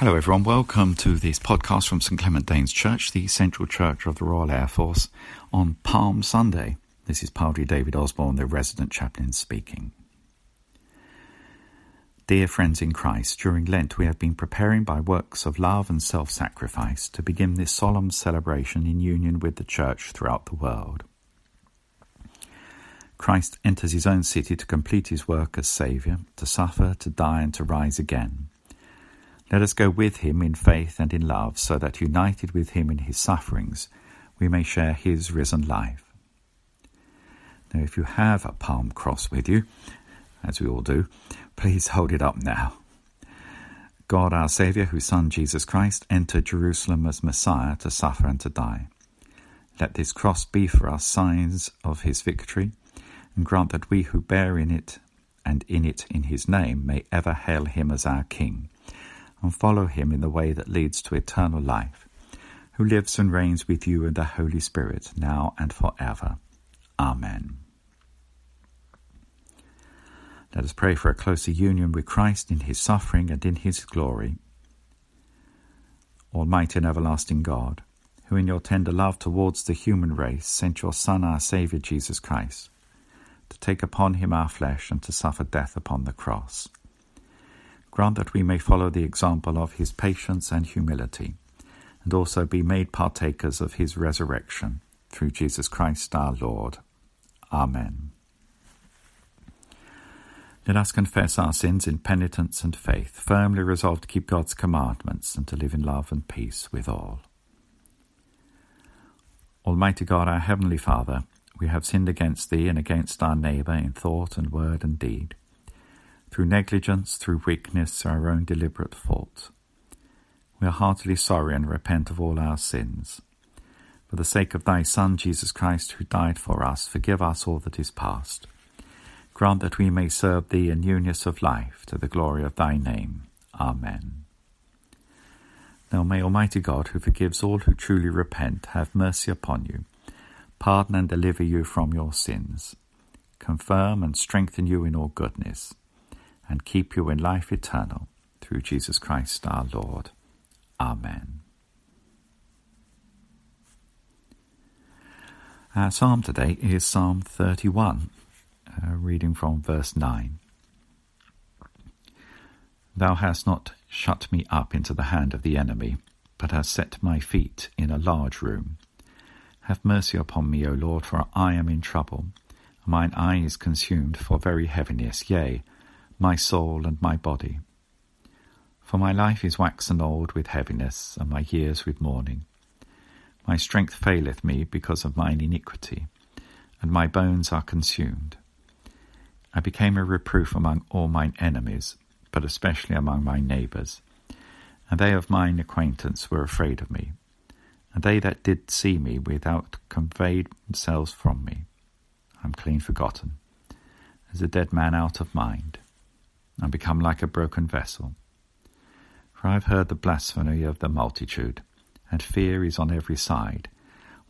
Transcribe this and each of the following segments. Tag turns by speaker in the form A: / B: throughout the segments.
A: Hello, everyone. Welcome to this podcast from St Clement Danes Church, the Central Church of the Royal Air Force, on Palm Sunday. This is Padre David Osborne, the resident chaplain, speaking. Dear friends in Christ, during Lent we have been preparing by works of love and self sacrifice to begin this solemn celebration in union with the Church throughout the world. Christ enters his own city to complete his work as Saviour, to suffer, to die, and to rise again. Let us go with him in faith and in love, so that united with him in his sufferings, we may share his risen life. Now, if you have a palm cross with you, as we all do, please hold it up now. God, our Saviour, whose Son Jesus Christ entered Jerusalem as Messiah to suffer and to die. Let this cross be for us signs of his victory, and grant that we who bear in it and in it in his name may ever hail him as our King, and follow him in the way that leads to eternal life, who lives and reigns with you in the Holy Spirit, now and forever. Amen. Let us pray for a closer union with Christ in his suffering and in his glory. Almighty and everlasting God, who in your tender love towards the human race sent your Son, our Saviour Jesus Christ, to take upon him our flesh and to suffer death upon the cross. Grant that we may follow the example of his patience and humility, and also be made partakers of his resurrection, through Jesus Christ our Lord. Amen. Let us confess our sins in penitence and faith, firmly resolved to keep God's commandments and to live in love and peace with all. Almighty God, our Heavenly Father, we have sinned against Thee and against our neighbour in thought and word and deed, through negligence, through weakness, or our own deliberate fault. We are heartily sorry and repent of all our sins. For the sake of Thy Son, Jesus Christ, who died for us, forgive us all that is past Grant that we may serve Thee in newness of life to the glory of Thy name. Amen. Now may Almighty God, who forgives all who truly repent, have mercy upon you, pardon and deliver you from your sins, confirm and strengthen you in all goodness, and keep you in life eternal, through Jesus Christ our Lord. Amen. Our psalm today is Psalm 31 uh, reading from verse 9. Thou hast not shut me up into the hand of the enemy, but hast set my feet in a large room. Have mercy upon me, O Lord, for I am in trouble. Mine eye is consumed for very heaviness, yea, my soul and my body. For my life is waxen old with heaviness, and my years with mourning. My strength faileth me because of mine iniquity, and my bones are consumed. I became a reproof among all mine enemies, but especially among my neighbours. And they of mine acquaintance were afraid of me. And they that did see me without conveyed themselves from me. I am clean forgotten, as a dead man out of mind. Am become like a broken vessel. For I have heard the blasphemy of the multitude, and fear is on every side,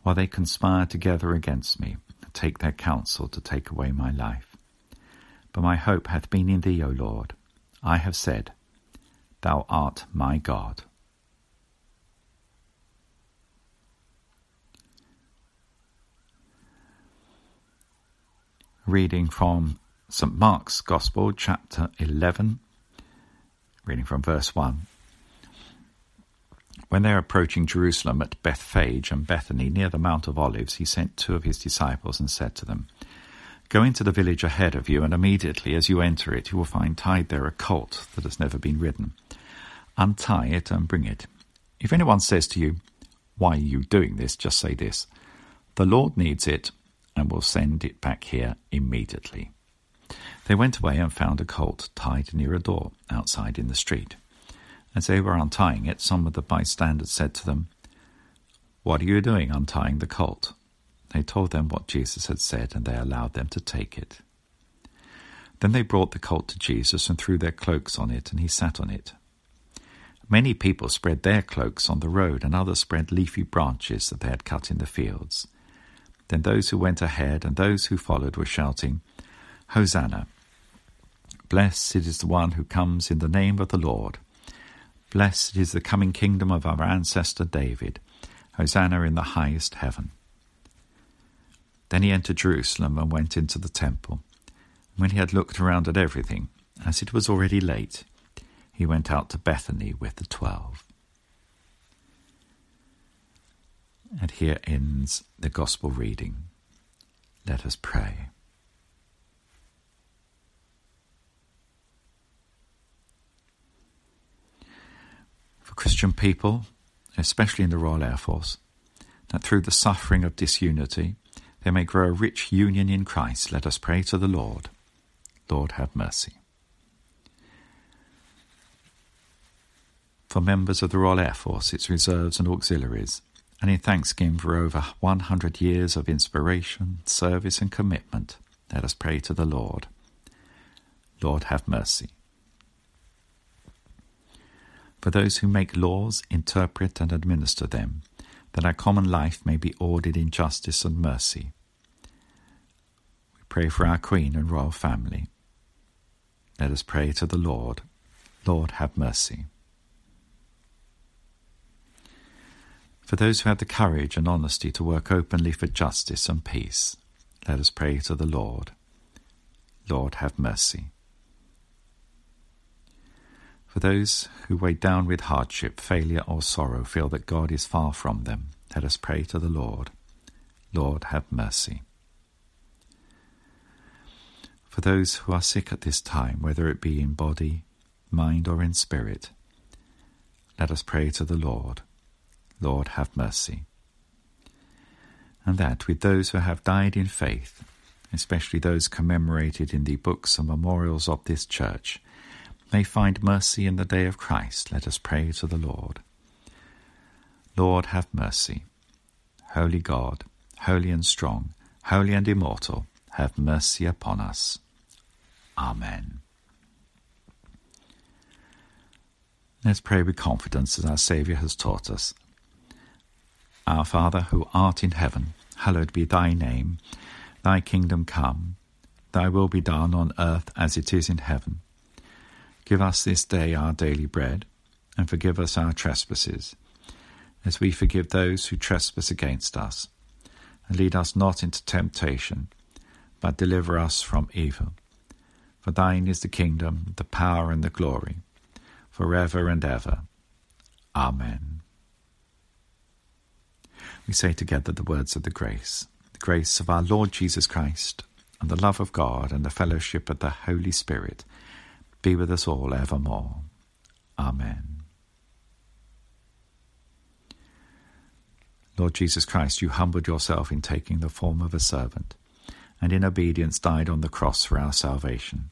A: while they conspire together against me, and take their counsel to take away my life. But my hope hath been in thee, O Lord. I have said, Thou art my God. Reading from St. Mark's Gospel, chapter 11, reading from verse 1. When they were approaching Jerusalem at Bethphage and Bethany near the Mount of Olives, he sent two of his disciples and said to them, Go into the village ahead of you, and immediately as you enter it, you will find tied there a colt that has never been ridden. Untie it and bring it. If anyone says to you, Why are you doing this? just say this The Lord needs it, and will send it back here immediately. They went away and found a colt tied near a door outside in the street. As they were untying it, some of the bystanders said to them, What are you doing untying the colt? They told them what Jesus had said, and they allowed them to take it. Then they brought the colt to Jesus and threw their cloaks on it, and he sat on it. Many people spread their cloaks on the road, and others spread leafy branches that they had cut in the fields. Then those who went ahead and those who followed were shouting, Hosanna! Blessed is the one who comes in the name of the Lord. Blessed is the coming kingdom of our ancestor David. Hosanna in the highest heaven. Then he entered Jerusalem and went into the temple. When he had looked around at everything, as it was already late, he went out to Bethany with the twelve. And here ends the Gospel reading. Let us pray. For Christian people, especially in the Royal Air Force, that through the suffering of disunity they may grow a rich union in Christ, let us pray to the Lord. Lord, have mercy. For members of the Royal Air Force, its reserves and auxiliaries, and in thanksgiving for over 100 years of inspiration, service, and commitment, let us pray to the Lord. Lord, have mercy. For those who make laws, interpret, and administer them, that our common life may be ordered in justice and mercy. We pray for our Queen and royal family. Let us pray to the Lord. Lord, have mercy. For those who have the courage and honesty to work openly for justice and peace, let us pray to the Lord. Lord, have mercy. For those who, weighed down with hardship, failure, or sorrow, feel that God is far from them, let us pray to the Lord. Lord, have mercy. For those who are sick at this time, whether it be in body, mind, or in spirit, let us pray to the Lord. Lord, have mercy. And that with those who have died in faith, especially those commemorated in the books and memorials of this church, may find mercy in the day of Christ, let us pray to the Lord. Lord, have mercy. Holy God, holy and strong, holy and immortal, have mercy upon us. Amen. Let's pray with confidence as our Saviour has taught us. Our Father, who art in heaven, hallowed be thy name. Thy kingdom come, thy will be done on earth as it is in heaven. Give us this day our daily bread, and forgive us our trespasses, as we forgive those who trespass against us. And lead us not into temptation, but deliver us from evil. For thine is the kingdom, the power, and the glory, for ever and ever. Amen. We say together the words of the grace. The grace of our Lord Jesus Christ, and the love of God, and the fellowship of the Holy Spirit be with us all evermore. Amen. Lord Jesus Christ, you humbled yourself in taking the form of a servant, and in obedience died on the cross for our salvation.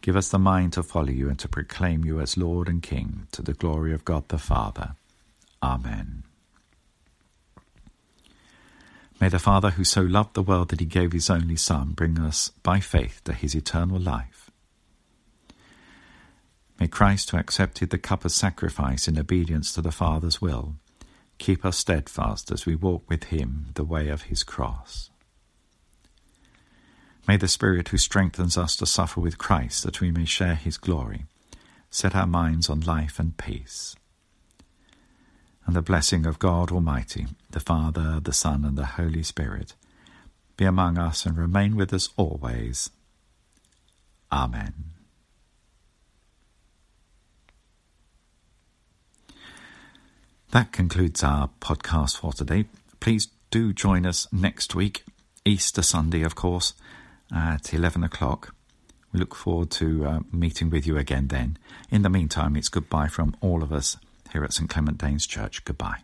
A: Give us the mind to follow you and to proclaim you as Lord and King to the glory of God the Father. Amen. May the Father who so loved the world that he gave his only Son bring us by faith to his eternal life May Christ, who accepted the cup of sacrifice in obedience to the Father's will, keep us steadfast as we walk with him the way of his cross. May the Spirit who strengthens us to suffer with Christ that we may share his glory set our minds on life and peace. And the blessing of God Almighty, the Father, the Son, and the Holy Spirit be among us and remain with us always. Amen. That concludes our podcast for today. Please do join us next week, Easter Sunday, of course, at 11 o'clock. We look forward to uh, meeting with you again then. In the meantime, it's goodbye from all of us here at St Clement Danes Church. Goodbye.